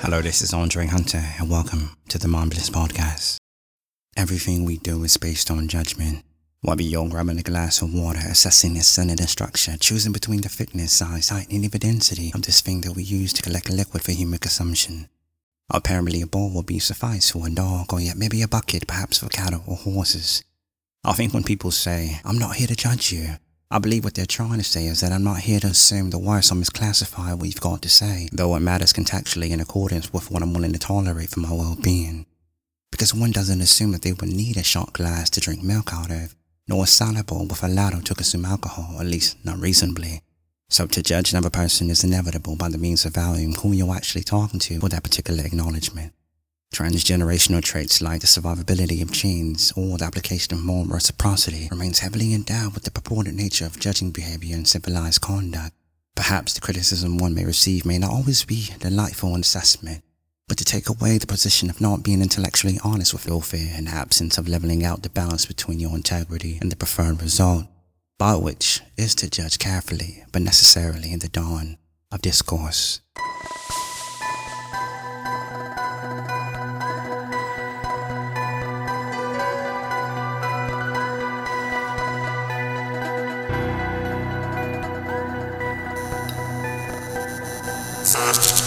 Hello, this is Andre Hunter, and welcome to the Mindless Podcast. Everything we do is based on judgment. Whether you're grabbing a glass of water, assessing its center and structure, choosing between the thickness, size, height, and even density of this thing that we use to collect liquid for human consumption. Apparently, a bowl will be suffice for a dog, or yet maybe a bucket, perhaps for cattle or horses. I think when people say, I'm not here to judge you, I believe what they're trying to say is that I'm not here to assume the worst or misclassify what you've got to say, though it matters contextually in accordance with what I'm willing to tolerate for my well-being. Because one doesn't assume that they would need a shot glass to drink milk out of, nor a salad bowl with a ladle to consume alcohol, at least not reasonably. So to judge another person is inevitable by the means of valuing who you're actually talking to for that particular acknowledgement. Transgenerational traits like the survivability of genes or the application of moral reciprocity remains heavily endowed with the purported nature of judging behavior and civilized conduct. Perhaps the criticism one may receive may not always be delightful in assessment, but to take away the position of not being intellectually honest with welfare and absence of leveling out the balance between your integrity and the preferred result, by which is to judge carefully but necessarily in the dawn of discourse. Podcast.